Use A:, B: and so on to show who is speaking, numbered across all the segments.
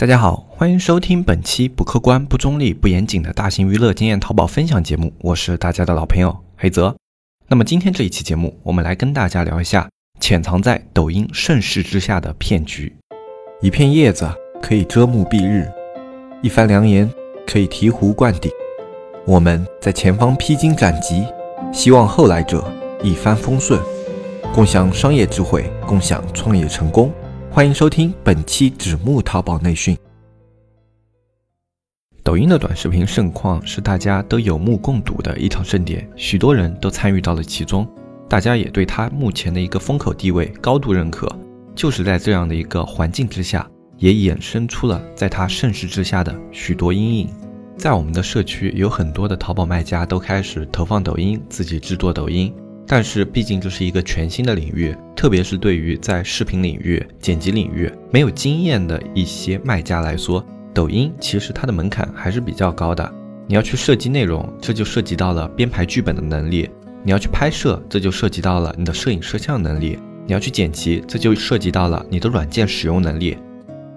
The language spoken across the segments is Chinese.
A: 大家好，欢迎收听本期不客观、不中立、不严谨的大型娱乐经验淘宝分享节目，我是大家的老朋友黑泽。那么今天这一期节目，我们来跟大家聊一下潜藏在抖音盛世之下的骗局。一片叶子可以遮目蔽日，一番良言可以醍醐灌顶。我们在前方披荆斩棘，希望后来者一帆风顺，共享商业智慧，共享创业成功。欢迎收听本期纸木淘宝内训。抖音的短视频盛况是大家都有目共睹的一场盛典，许多人都参与到了其中，大家也对它目前的一个风口地位高度认可。就是在这样的一个环境之下，也衍生出了在它盛世之下的许多阴影。在我们的社区，有很多的淘宝卖家都开始投放抖音，自己制作抖音。但是毕竟这是一个全新的领域，特别是对于在视频领域、剪辑领域没有经验的一些卖家来说，抖音其实它的门槛还是比较高的。你要去设计内容，这就涉及到了编排剧本的能力；你要去拍摄，这就涉及到了你的摄影摄像能力；你要去剪辑，这就涉及到了你的软件使用能力。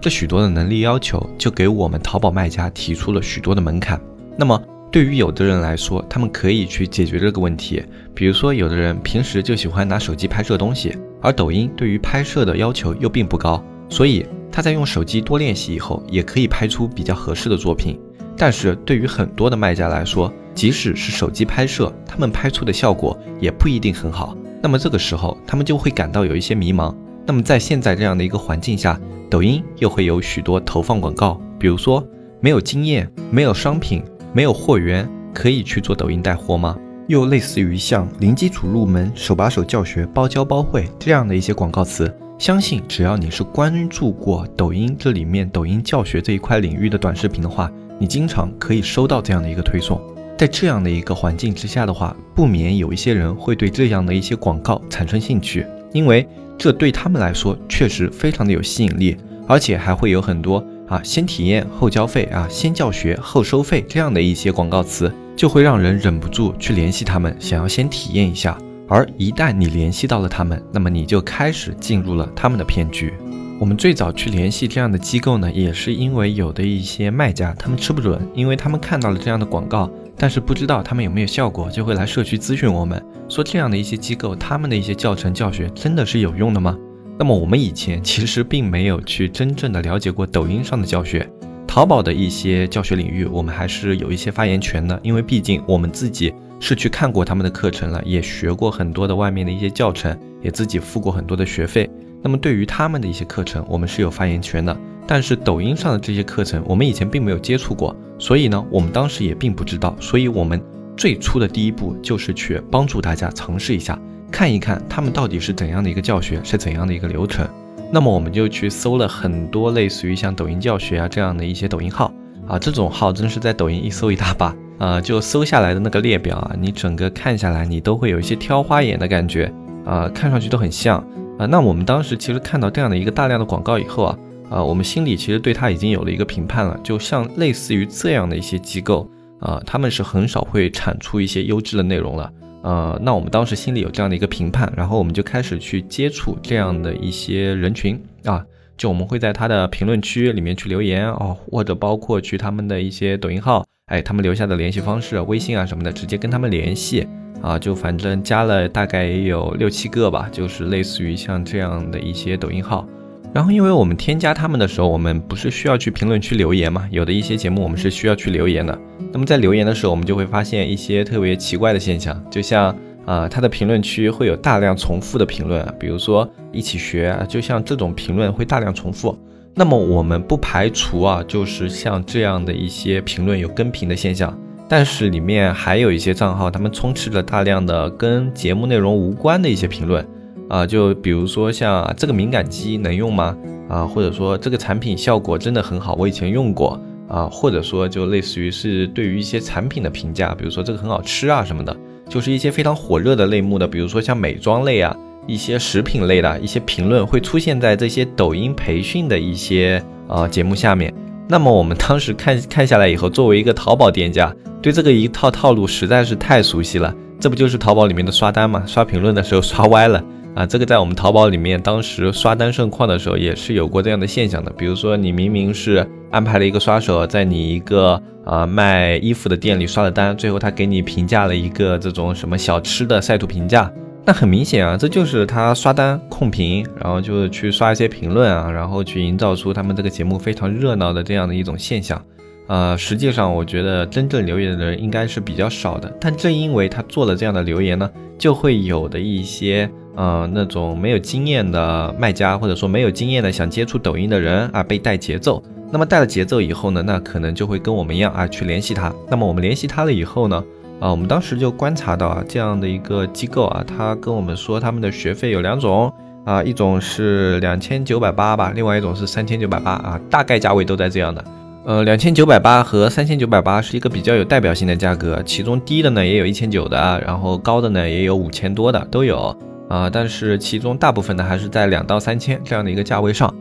A: 这许多的能力要求，就给我们淘宝卖家提出了许多的门槛。那么，对于有的人来说，他们可以去解决这个问题。比如说，有的人平时就喜欢拿手机拍摄东西，而抖音对于拍摄的要求又并不高，所以他在用手机多练习以后，也可以拍出比较合适的作品。但是对于很多的卖家来说，即使是手机拍摄，他们拍出的效果也不一定很好。那么这个时候，他们就会感到有一些迷茫。那么在现在这样的一个环境下，抖音又会有许多投放广告，比如说没有经验、没有商品。没有货源可以去做抖音带货吗？又类似于像零基础入门、手把手教学、包教包会这样的一些广告词，相信只要你是关注过抖音这里面抖音教学这一块领域的短视频的话，你经常可以收到这样的一个推送。在这样的一个环境之下的话，不免有一些人会对这样的一些广告产生兴趣，因为这对他们来说确实非常的有吸引力，而且还会有很多。啊，先体验后交费啊，先教学后收费，这样的一些广告词就会让人忍不住去联系他们，想要先体验一下。而一旦你联系到了他们，那么你就开始进入了他们的骗局。我们最早去联系这样的机构呢，也是因为有的一些卖家他们吃不准，因为他们看到了这样的广告，但是不知道他们有没有效果，就会来社区咨询我们，说这样的一些机构，他们的一些教程教学真的是有用的吗？那么我们以前其实并没有去真正的了解过抖音上的教学，淘宝的一些教学领域，我们还是有一些发言权的，因为毕竟我们自己是去看过他们的课程了，也学过很多的外面的一些教程，也自己付过很多的学费。那么对于他们的一些课程，我们是有发言权的。但是抖音上的这些课程，我们以前并没有接触过，所以呢，我们当时也并不知道。所以我们最初的第一步就是去帮助大家尝试一下。看一看他们到底是怎样的一个教学，是怎样的一个流程。那么我们就去搜了很多类似于像抖音教学啊这样的一些抖音号啊，这种号真是在抖音一搜一大把啊，就搜下来的那个列表啊，你整个看下来，你都会有一些挑花眼的感觉啊，看上去都很像啊。那我们当时其实看到这样的一个大量的广告以后啊，啊，我们心里其实对它已经有了一个评判了，就像类似于这样的一些机构啊，他们是很少会产出一些优质的内容了。呃，那我们当时心里有这样的一个评判，然后我们就开始去接触这样的一些人群啊，就我们会在他的评论区里面去留言哦，或者包括去他们的一些抖音号，哎，他们留下的联系方式、微信啊什么的，直接跟他们联系啊，就反正加了大概也有六七个吧，就是类似于像这样的一些抖音号。然后，因为我们添加他们的时候，我们不是需要去评论区留言嘛？有的一些节目我们是需要去留言的。那么在留言的时候，我们就会发现一些特别奇怪的现象，就像啊，他的评论区会有大量重复的评论，比如说一起学，就像这种评论会大量重复。那么我们不排除啊，就是像这样的一些评论有跟评的现象，但是里面还有一些账号，他们充斥着大量的跟节目内容无关的一些评论。啊，就比如说像这个敏感肌能用吗？啊，或者说这个产品效果真的很好，我以前用过啊，或者说就类似于是对于一些产品的评价，比如说这个很好吃啊什么的，就是一些非常火热的类目的，比如说像美妆类啊，一些食品类的一些评论会出现在这些抖音培训的一些呃节目下面。那么我们当时看看下来以后，作为一个淘宝店家，对这个一套套路实在是太熟悉了，这不就是淘宝里面的刷单嘛？刷评论的时候刷歪了。啊，这个在我们淘宝里面当时刷单盛况的时候也是有过这样的现象的。比如说你明明是安排了一个刷手在你一个啊卖衣服的店里刷了单，最后他给你评价了一个这种什么小吃的晒图评价。那很明显啊，这就是他刷单控评，然后就是去刷一些评论啊，然后去营造出他们这个节目非常热闹的这样的一种现象。呃，实际上我觉得真正留言的人应该是比较少的。但正因为他做了这样的留言呢，就会有的一些呃那种没有经验的卖家，或者说没有经验的想接触抖音的人啊，被带节奏。那么带了节奏以后呢，那可能就会跟我们一样啊去联系他。那么我们联系他了以后呢？啊，我们当时就观察到啊，这样的一个机构啊，他跟我们说他们的学费有两种啊，一种是两千九百八吧，另外一种是三千九百八啊，大概价位都在这样的。呃，两千九百八和三千九百八是一个比较有代表性的价格，其中低的呢也有一千九的，然后高的呢也有五千多的都有啊，但是其中大部分呢还是在两到三千这样的一个价位上。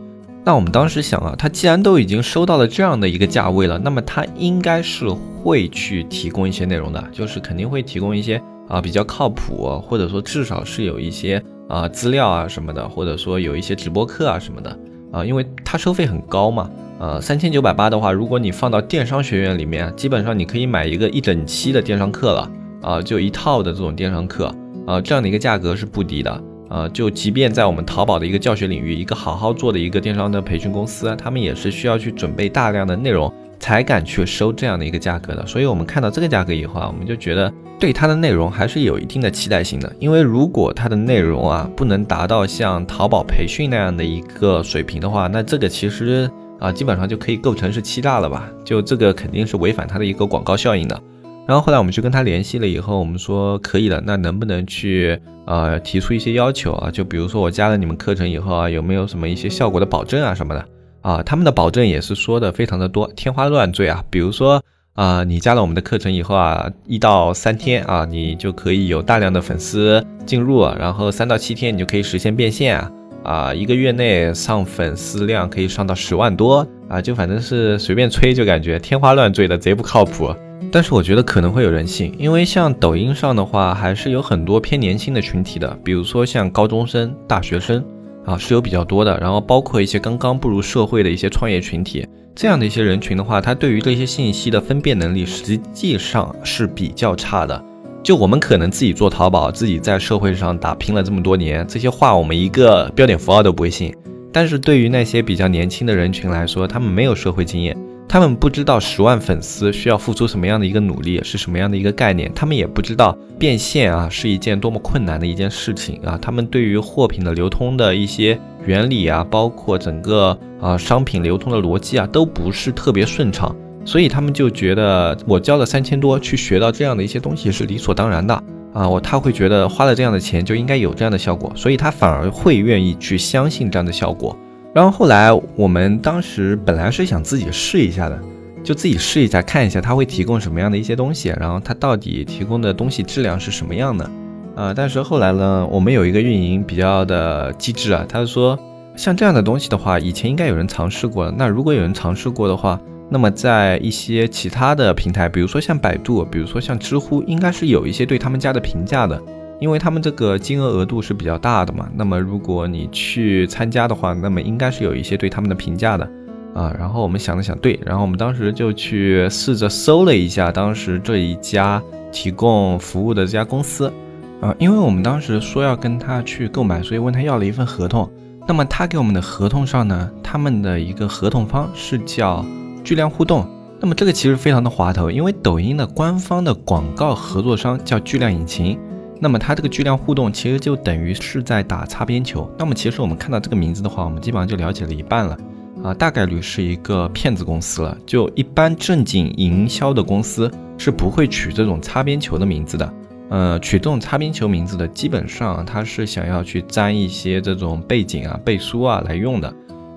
A: 那我们当时想啊，他既然都已经收到了这样的一个价位了，那么他应该是会去提供一些内容的，就是肯定会提供一些啊比较靠谱，或者说至少是有一些啊资料啊什么的，或者说有一些直播课啊什么的啊，因为他收费很高嘛，呃三千九百八的话，如果你放到电商学院里面，基本上你可以买一个一整期的电商课了啊，就一套的这种电商课啊，这样的一个价格是不低的。呃，就即便在我们淘宝的一个教学领域，一个好好做的一个电商的培训公司，他们也是需要去准备大量的内容，才敢去收这样的一个价格的。所以，我们看到这个价格以后啊，我们就觉得对它的内容还是有一定的期待性的。因为如果它的内容啊不能达到像淘宝培训那样的一个水平的话，那这个其实啊基本上就可以构成是欺诈了吧？就这个肯定是违反它的一个广告效应的。然后后来我们去跟他联系了以后，我们说可以了，那能不能去呃提出一些要求啊？就比如说我加了你们课程以后啊，有没有什么一些效果的保证啊什么的啊？他们的保证也是说的非常的多，天花乱坠啊。比如说啊，你加了我们的课程以后啊，一到三天啊，你就可以有大量的粉丝进入，然后三到七天你就可以实现变现啊。啊，一个月内上粉丝量可以上到十万多啊，就反正是随便吹就感觉天花乱坠的，贼不靠谱。但是我觉得可能会有人信，因为像抖音上的话，还是有很多偏年轻的群体的，比如说像高中生、大学生啊，是有比较多的。然后包括一些刚刚步入社会的一些创业群体，这样的一些人群的话，他对于这些信息的分辨能力实际上是比较差的。就我们可能自己做淘宝，自己在社会上打拼了这么多年，这些话我们一个标点符号都不会信。但是对于那些比较年轻的人群来说，他们没有社会经验。他们不知道十万粉丝需要付出什么样的一个努力，是什么样的一个概念。他们也不知道变现啊是一件多么困难的一件事情啊。他们对于货品的流通的一些原理啊，包括整个啊商品流通的逻辑啊，都不是特别顺畅。所以他们就觉得我交了三千多去学到这样的一些东西是理所当然的啊。我他会觉得花了这样的钱就应该有这样的效果，所以他反而会愿意去相信这样的效果。然后后来，我们当时本来是想自己试一下的，就自己试一下，看一下他会提供什么样的一些东西，然后他到底提供的东西质量是什么样的，啊，但是后来呢，我们有一个运营比较的机智啊，他说，像这样的东西的话，以前应该有人尝试过了，那如果有人尝试过的话，那么在一些其他的平台，比如说像百度，比如说像知乎，应该是有一些对他们家的评价的。因为他们这个金额额度是比较大的嘛，那么如果你去参加的话，那么应该是有一些对他们的评价的啊。然后我们想了想，对，然后我们当时就去试着搜了一下当时这一家提供服务的这家公司啊，因为我们当时说要跟他去购买，所以问他要了一份合同。那么他给我们的合同上呢，他们的一个合同方是叫巨量互动。那么这个其实非常的滑头，因为抖音的官方的广告合作商叫巨量引擎。那么它这个巨量互动其实就等于是在打擦边球。那么其实我们看到这个名字的话，我们基本上就了解了一半了啊，大概率是一个骗子公司了。就一般正经营销的公司是不会取这种擦边球的名字的。呃，取这种擦边球名字的，基本上他是想要去沾一些这种背景啊、背书啊来用的。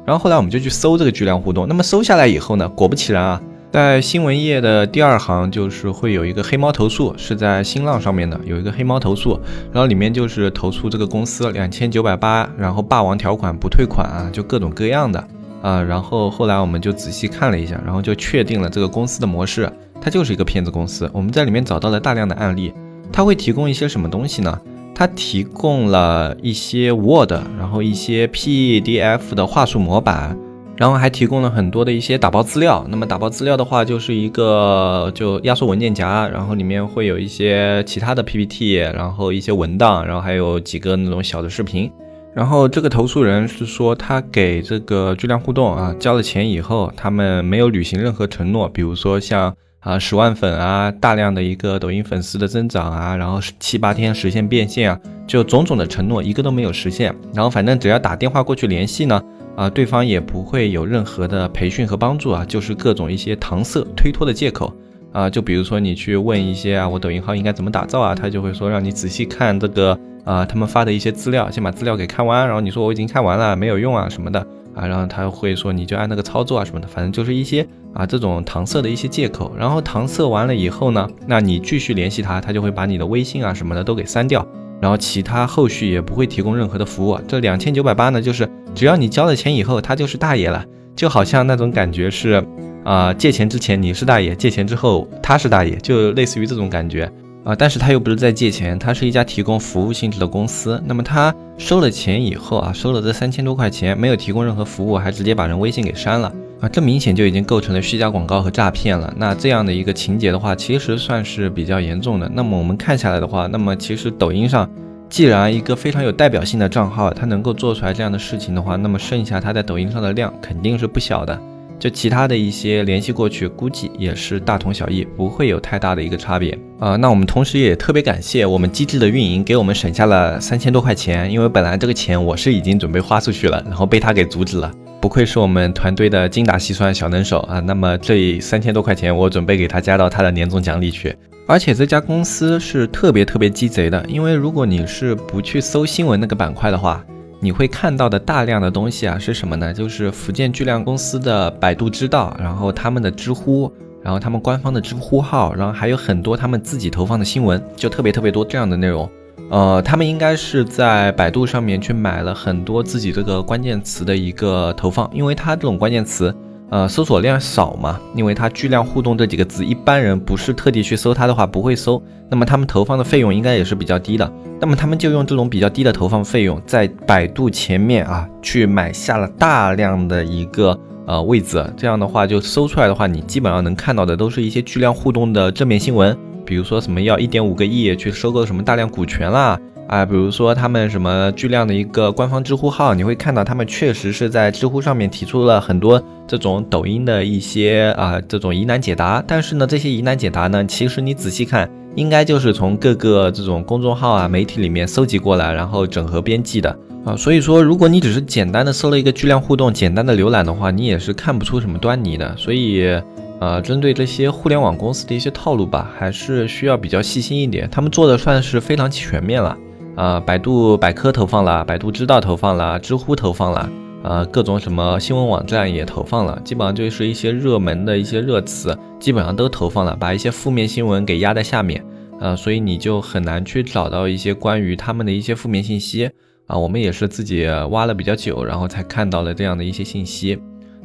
A: 然后后来我们就去搜这个巨量互动，那么搜下来以后呢，果不其然啊。在新闻页的第二行，就是会有一个黑猫投诉，是在新浪上面的，有一个黑猫投诉，然后里面就是投诉这个公司两千九百八，然后霸王条款不退款啊，就各种各样的啊。然后后来我们就仔细看了一下，然后就确定了这个公司的模式，它就是一个骗子公司。我们在里面找到了大量的案例，它会提供一些什么东西呢？它提供了一些 Word，然后一些 PDF 的话术模板。然后还提供了很多的一些打包资料。那么打包资料的话，就是一个就压缩文件夹，然后里面会有一些其他的 PPT，然后一些文档，然后还有几个那种小的视频。然后这个投诉人是说，他给这个巨量互动啊交了钱以后，他们没有履行任何承诺，比如说像啊十万粉啊，大量的一个抖音粉丝的增长啊，然后七八天实现变现啊，就种种的承诺一个都没有实现。然后反正只要打电话过去联系呢。啊，对方也不会有任何的培训和帮助啊，就是各种一些搪塞、推脱的借口啊。就比如说你去问一些啊，我抖音号应该怎么打造啊，他就会说让你仔细看这个啊，他们发的一些资料，先把资料给看完，然后你说我已经看完了，没有用啊什么的啊，然后他会说你就按那个操作啊什么的，反正就是一些啊这种搪塞的一些借口。然后搪塞完了以后呢，那你继续联系他，他就会把你的微信啊什么的都给删掉。然后其他后续也不会提供任何的服务。这两千九百八呢，就是只要你交了钱以后，他就是大爷了，就好像那种感觉是，啊，借钱之前你是大爷，借钱之后他是大爷，就类似于这种感觉啊。但是他又不是在借钱，他是一家提供服务性质的公司。那么他收了钱以后啊，收了这三千多块钱，没有提供任何服务，还直接把人微信给删了。啊，这明显就已经构成了虚假广告和诈骗了。那这样的一个情节的话，其实算是比较严重的。那么我们看下来的话，那么其实抖音上，既然一个非常有代表性的账号，它能够做出来这样的事情的话，那么剩下它在抖音上的量肯定是不小的。就其他的一些联系过去，估计也是大同小异，不会有太大的一个差别啊。那我们同时也特别感谢我们机智的运营，给我们省下了三千多块钱，因为本来这个钱我是已经准备花出去了，然后被他给阻止了。不愧是我们团队的精打细算小能手啊！那么这三千多块钱，我准备给他加到他的年终奖里去。而且这家公司是特别特别鸡贼的，因为如果你是不去搜新闻那个板块的话，你会看到的大量的东西啊是什么呢？就是福建巨量公司的百度知道，然后他们的知乎，然后他们官方的知乎号，然后还有很多他们自己投放的新闻，就特别特别多这样的内容。呃，他们应该是在百度上面去买了很多自己这个关键词的一个投放，因为它这种关键词，呃，搜索量少嘛，因为它巨量互动这几个字，一般人不是特地去搜它的话不会搜，那么他们投放的费用应该也是比较低的，那么他们就用这种比较低的投放费用，在百度前面啊去买下了大量的一个呃位置，这样的话就搜出来的话，你基本上能看到的都是一些巨量互动的正面新闻。比如说什么要一点五个亿去收购什么大量股权啦，啊，比如说他们什么巨量的一个官方知乎号，你会看到他们确实是在知乎上面提出了很多这种抖音的一些啊这种疑难解答，但是呢，这些疑难解答呢，其实你仔细看，应该就是从各个这种公众号啊媒体里面搜集过来，然后整合编辑的啊，所以说如果你只是简单的搜了一个巨量互动，简单的浏览的话，你也是看不出什么端倪的，所以。呃，针对这些互联网公司的一些套路吧，还是需要比较细心一点。他们做的算是非常全面了。啊，百度百科投放了，百度知道投放了，知乎投放了，呃，各种什么新闻网站也投放了，基本上就是一些热门的一些热词，基本上都投放了，把一些负面新闻给压在下面。呃，所以你就很难去找到一些关于他们的一些负面信息。啊，我们也是自己挖了比较久，然后才看到了这样的一些信息。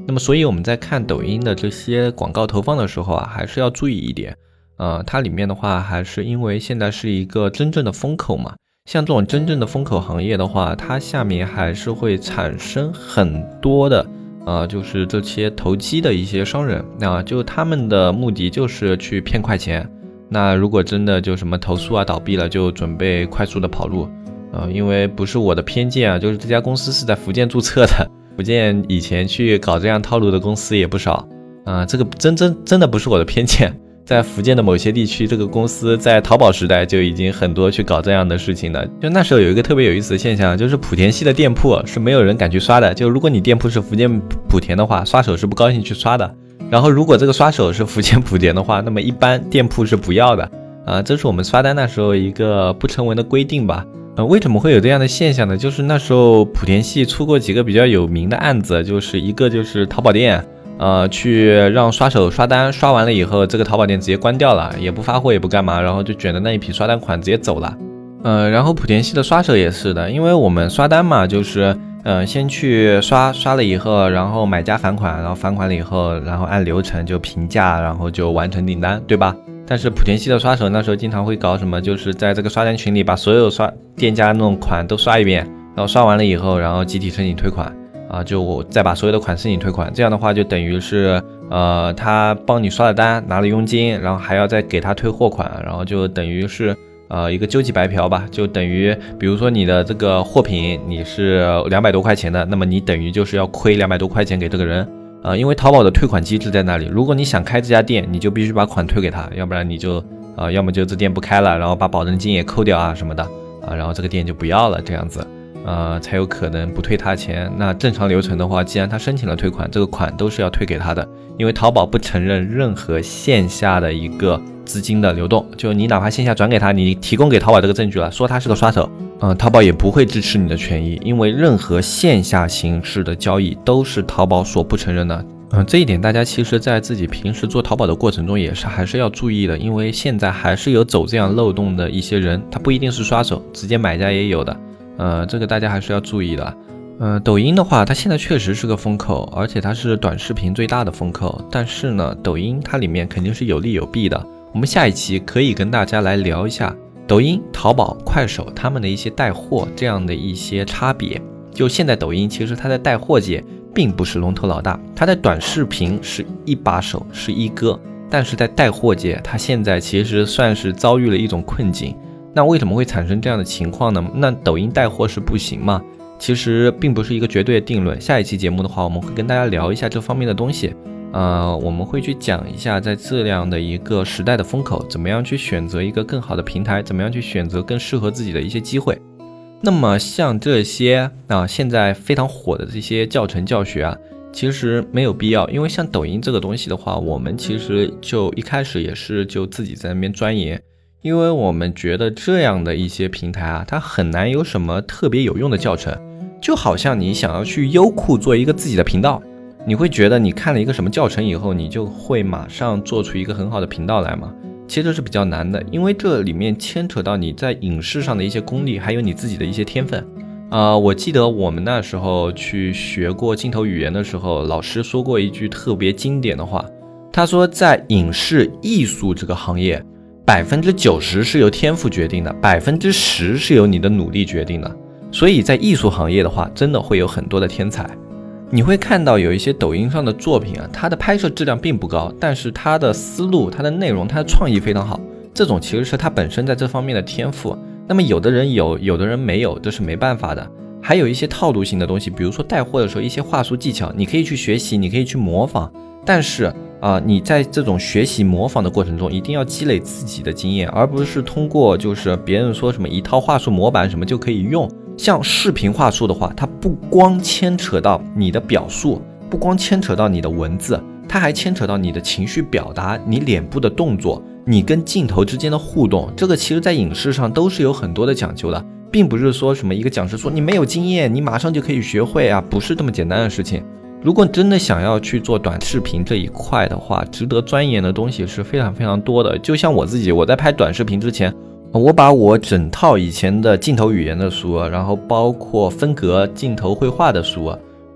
A: 那么，所以我们在看抖音的这些广告投放的时候啊，还是要注意一点，呃，它里面的话还是因为现在是一个真正的风口嘛，像这种真正的风口行业的话，它下面还是会产生很多的，呃，就是这些投机的一些商人，那就他们的目的就是去骗快钱。那如果真的就什么投诉啊倒闭了，就准备快速的跑路，呃，因为不是我的偏见啊，就是这家公司是在福建注册的。福建以前去搞这样套路的公司也不少，啊，这个真真真的不是我的偏见，在福建的某些地区，这个公司在淘宝时代就已经很多去搞这样的事情了。就那时候有一个特别有意思的现象，就是莆田系的店铺是没有人敢去刷的。就如果你店铺是福建莆田的话，刷手是不高兴去刷的。然后如果这个刷手是福建莆田的话，那么一般店铺是不要的。啊，这是我们刷单那时候一个不成文的规定吧。呃，为什么会有这样的现象呢？就是那时候莆田系出过几个比较有名的案子，就是一个就是淘宝店，呃，去让刷手刷单，刷完了以后，这个淘宝店直接关掉了，也不发货也不干嘛，然后就卷的那一批刷单款直接走了。呃，然后莆田系的刷手也是的，因为我们刷单嘛，就是呃先去刷刷了以后，然后买家返款，然后返款了以后，然后按流程就评价，然后就完成订单，对吧？但是莆田系的刷手那时候经常会搞什么，就是在这个刷单群里把所有刷店家那种款都刷一遍，然后刷完了以后，然后集体申请退款啊，就我再把所有的款申请退款，这样的话就等于是呃他帮你刷了单，拿了佣金，然后还要再给他退货款，然后就等于是呃一个究极白嫖吧，就等于比如说你的这个货品你是两百多块钱的，那么你等于就是要亏两百多块钱给这个人。呃，因为淘宝的退款机制在那里，如果你想开这家店，你就必须把款退给他，要不然你就，呃，要么就这店不开了，然后把保证金也扣掉啊什么的，啊，然后这个店就不要了，这样子，呃，才有可能不退他钱。那正常流程的话，既然他申请了退款，这个款都是要退给他的，因为淘宝不承认任何线下的一个资金的流动，就你哪怕线下转给他，你提供给淘宝这个证据了，说他是个刷手。嗯，淘宝也不会支持你的权益，因为任何线下形式的交易都是淘宝所不承认的。嗯，这一点大家其实，在自己平时做淘宝的过程中，也是还是要注意的，因为现在还是有走这样漏洞的一些人，他不一定是刷手，直接买家也有的。呃，这个大家还是要注意的。呃，抖音的话，它现在确实是个风口，而且它是短视频最大的风口。但是呢，抖音它里面肯定是有利有弊的。我们下一期可以跟大家来聊一下。抖音、淘宝、快手他们的一些带货这样的一些差别，就现在抖音其实它在带货界并不是龙头老大，它在短视频是一把手是一哥，但是在带货界它现在其实算是遭遇了一种困境。那为什么会产生这样的情况呢？那抖音带货是不行吗？其实并不是一个绝对的定论。下一期节目的话，我们会跟大家聊一下这方面的东西。呃，我们会去讲一下，在这样的一个时代的风口，怎么样去选择一个更好的平台，怎么样去选择更适合自己的一些机会。那么像这些啊，现在非常火的这些教程教学啊，其实没有必要，因为像抖音这个东西的话，我们其实就一开始也是就自己在那边钻研，因为我们觉得这样的一些平台啊，它很难有什么特别有用的教程，就好像你想要去优酷做一个自己的频道。你会觉得你看了一个什么教程以后，你就会马上做出一个很好的频道来吗？其实是比较难的，因为这里面牵扯到你在影视上的一些功力，还有你自己的一些天分。啊，我记得我们那时候去学过镜头语言的时候，老师说过一句特别经典的话，他说在影视艺术这个行业，百分之九十是由天赋决定的，百分之十是由你的努力决定的。所以在艺术行业的话，真的会有很多的天才。你会看到有一些抖音上的作品啊，它的拍摄质量并不高，但是它的思路、它的内容、它的创意非常好。这种其实是它本身在这方面的天赋。那么有的人有，有的人没有，这是没办法的。还有一些套路性的东西，比如说带货的时候一些话术技巧，你可以去学习，你可以去模仿。但是啊，你在这种学习模仿的过程中，一定要积累自己的经验，而不是通过就是别人说什么一套话术模板什么就可以用。像视频话术的话，它不光牵扯到你的表述，不光牵扯到你的文字，它还牵扯到你的情绪表达、你脸部的动作、你跟镜头之间的互动。这个其实在影视上都是有很多的讲究的，并不是说什么一个讲师说你没有经验，你马上就可以学会啊，不是这么简单的事情。如果真的想要去做短视频这一块的话，值得钻研的东西是非常非常多的。就像我自己，我在拍短视频之前。我把我整套以前的镜头语言的书，然后包括分格镜头绘画的书，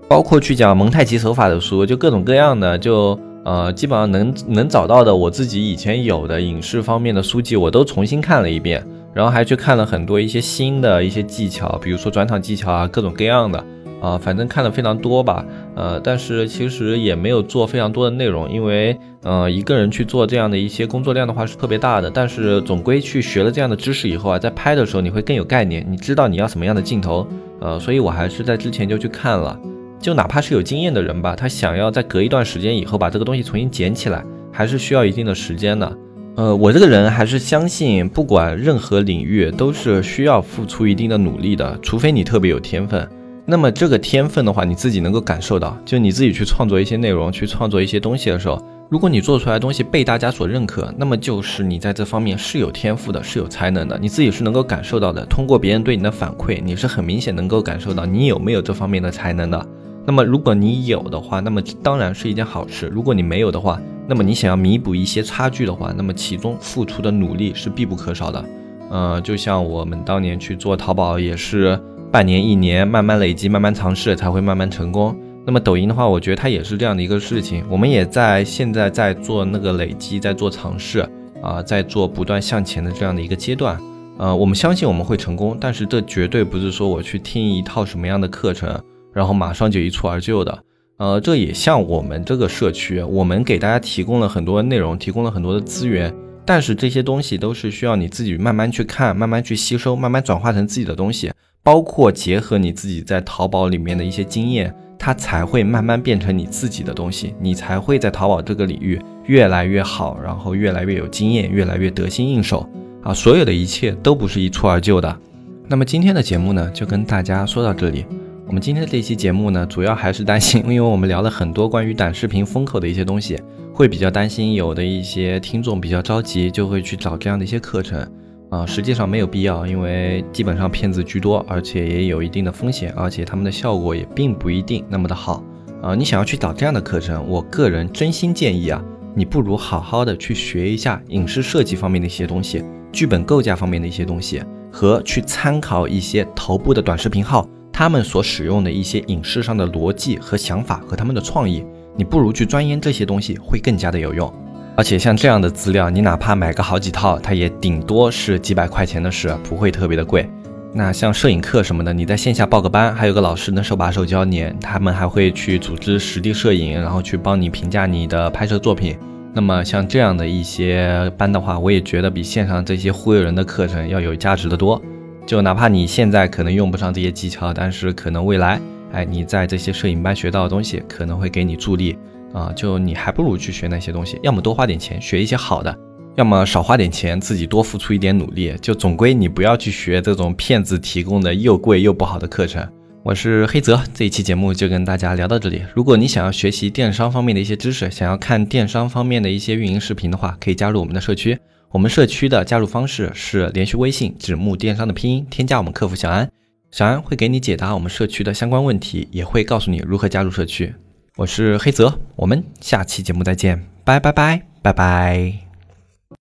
A: 包括去讲蒙太奇手法的书，就各种各样的，就呃基本上能能找到的我自己以前有的影视方面的书籍，我都重新看了一遍，然后还去看了很多一些新的一些技巧，比如说转场技巧啊，各种各样的。啊，反正看的非常多吧，呃，但是其实也没有做非常多的内容，因为，呃，一个人去做这样的一些工作量的话是特别大的。但是总归去学了这样的知识以后啊，在拍的时候你会更有概念，你知道你要什么样的镜头，呃，所以我还是在之前就去看了，就哪怕是有经验的人吧，他想要在隔一段时间以后把这个东西重新捡起来，还是需要一定的时间的。呃，我这个人还是相信，不管任何领域都是需要付出一定的努力的，除非你特别有天分。那么这个天分的话，你自己能够感受到，就你自己去创作一些内容，去创作一些东西的时候，如果你做出来的东西被大家所认可，那么就是你在这方面是有天赋的，是有才能的，你自己是能够感受到的。通过别人对你的反馈，你是很明显能够感受到你有没有这方面的才能的。那么如果你有的话，那么当然是一件好事；如果你没有的话，那么你想要弥补一些差距的话，那么其中付出的努力是必不可少的。呃，就像我们当年去做淘宝也是。半年、一年，慢慢累积，慢慢尝试，才会慢慢成功。那么抖音的话，我觉得它也是这样的一个事情。我们也在现在在做那个累积，在做尝试啊，在做不断向前的这样的一个阶段。呃，我们相信我们会成功，但是这绝对不是说我去听一套什么样的课程，然后马上就一蹴而就的。呃，这也像我们这个社区，我们给大家提供了很多内容，提供了很多的资源，但是这些东西都是需要你自己慢慢去看，慢慢去吸收，慢慢转化成自己的东西，包括结合你自己在淘宝里面的一些经验，它才会慢慢变成你自己的东西，你才会在淘宝这个领域越来越好，然后越来越有经验，越来越得心应手。啊，所有的一切都不是一蹴而就的。那么今天的节目呢，就跟大家说到这里。我们今天的这期节目呢，主要还是担心，因为我们聊了很多关于短视频风口的一些东西，会比较担心有的一些听众比较着急，就会去找这样的一些课程。啊，实际上没有必要，因为基本上骗子居多，而且也有一定的风险，而且他们的效果也并不一定那么的好。啊，你想要去找这样的课程，我个人真心建议啊，你不如好好的去学一下影视设计方面的一些东西。剧本构架方面的一些东西，和去参考一些头部的短视频号，他们所使用的一些影视上的逻辑和想法和他们的创意，你不如去钻研这些东西会更加的有用。而且像这样的资料，你哪怕买个好几套，它也顶多是几百块钱的事，不会特别的贵。那像摄影课什么的，你在线下报个班，还有个老师能手把手教你，他们还会去组织实地摄影，然后去帮你评价你的拍摄作品。那么像这样的一些班的话，我也觉得比线上这些忽悠人的课程要有价值的多。就哪怕你现在可能用不上这些技巧，但是可能未来，哎，你在这些摄影班学到的东西可能会给你助力啊。就你还不如去学那些东西，要么多花点钱学一些好的，要么少花点钱自己多付出一点努力。就总归你不要去学这种骗子提供的又贵又不好的课程。我是黑泽，这一期节目就跟大家聊到这里。如果你想要学习电商方面的一些知识，想要看电商方面的一些运营视频的话，可以加入我们的社区。我们社区的加入方式是连续微信“指木电商”的拼音，添加我们客服小安，小安会给你解答我们社区的相关问题，也会告诉你如何加入社区。我是黑泽，我们下期节目再见，拜拜拜拜拜。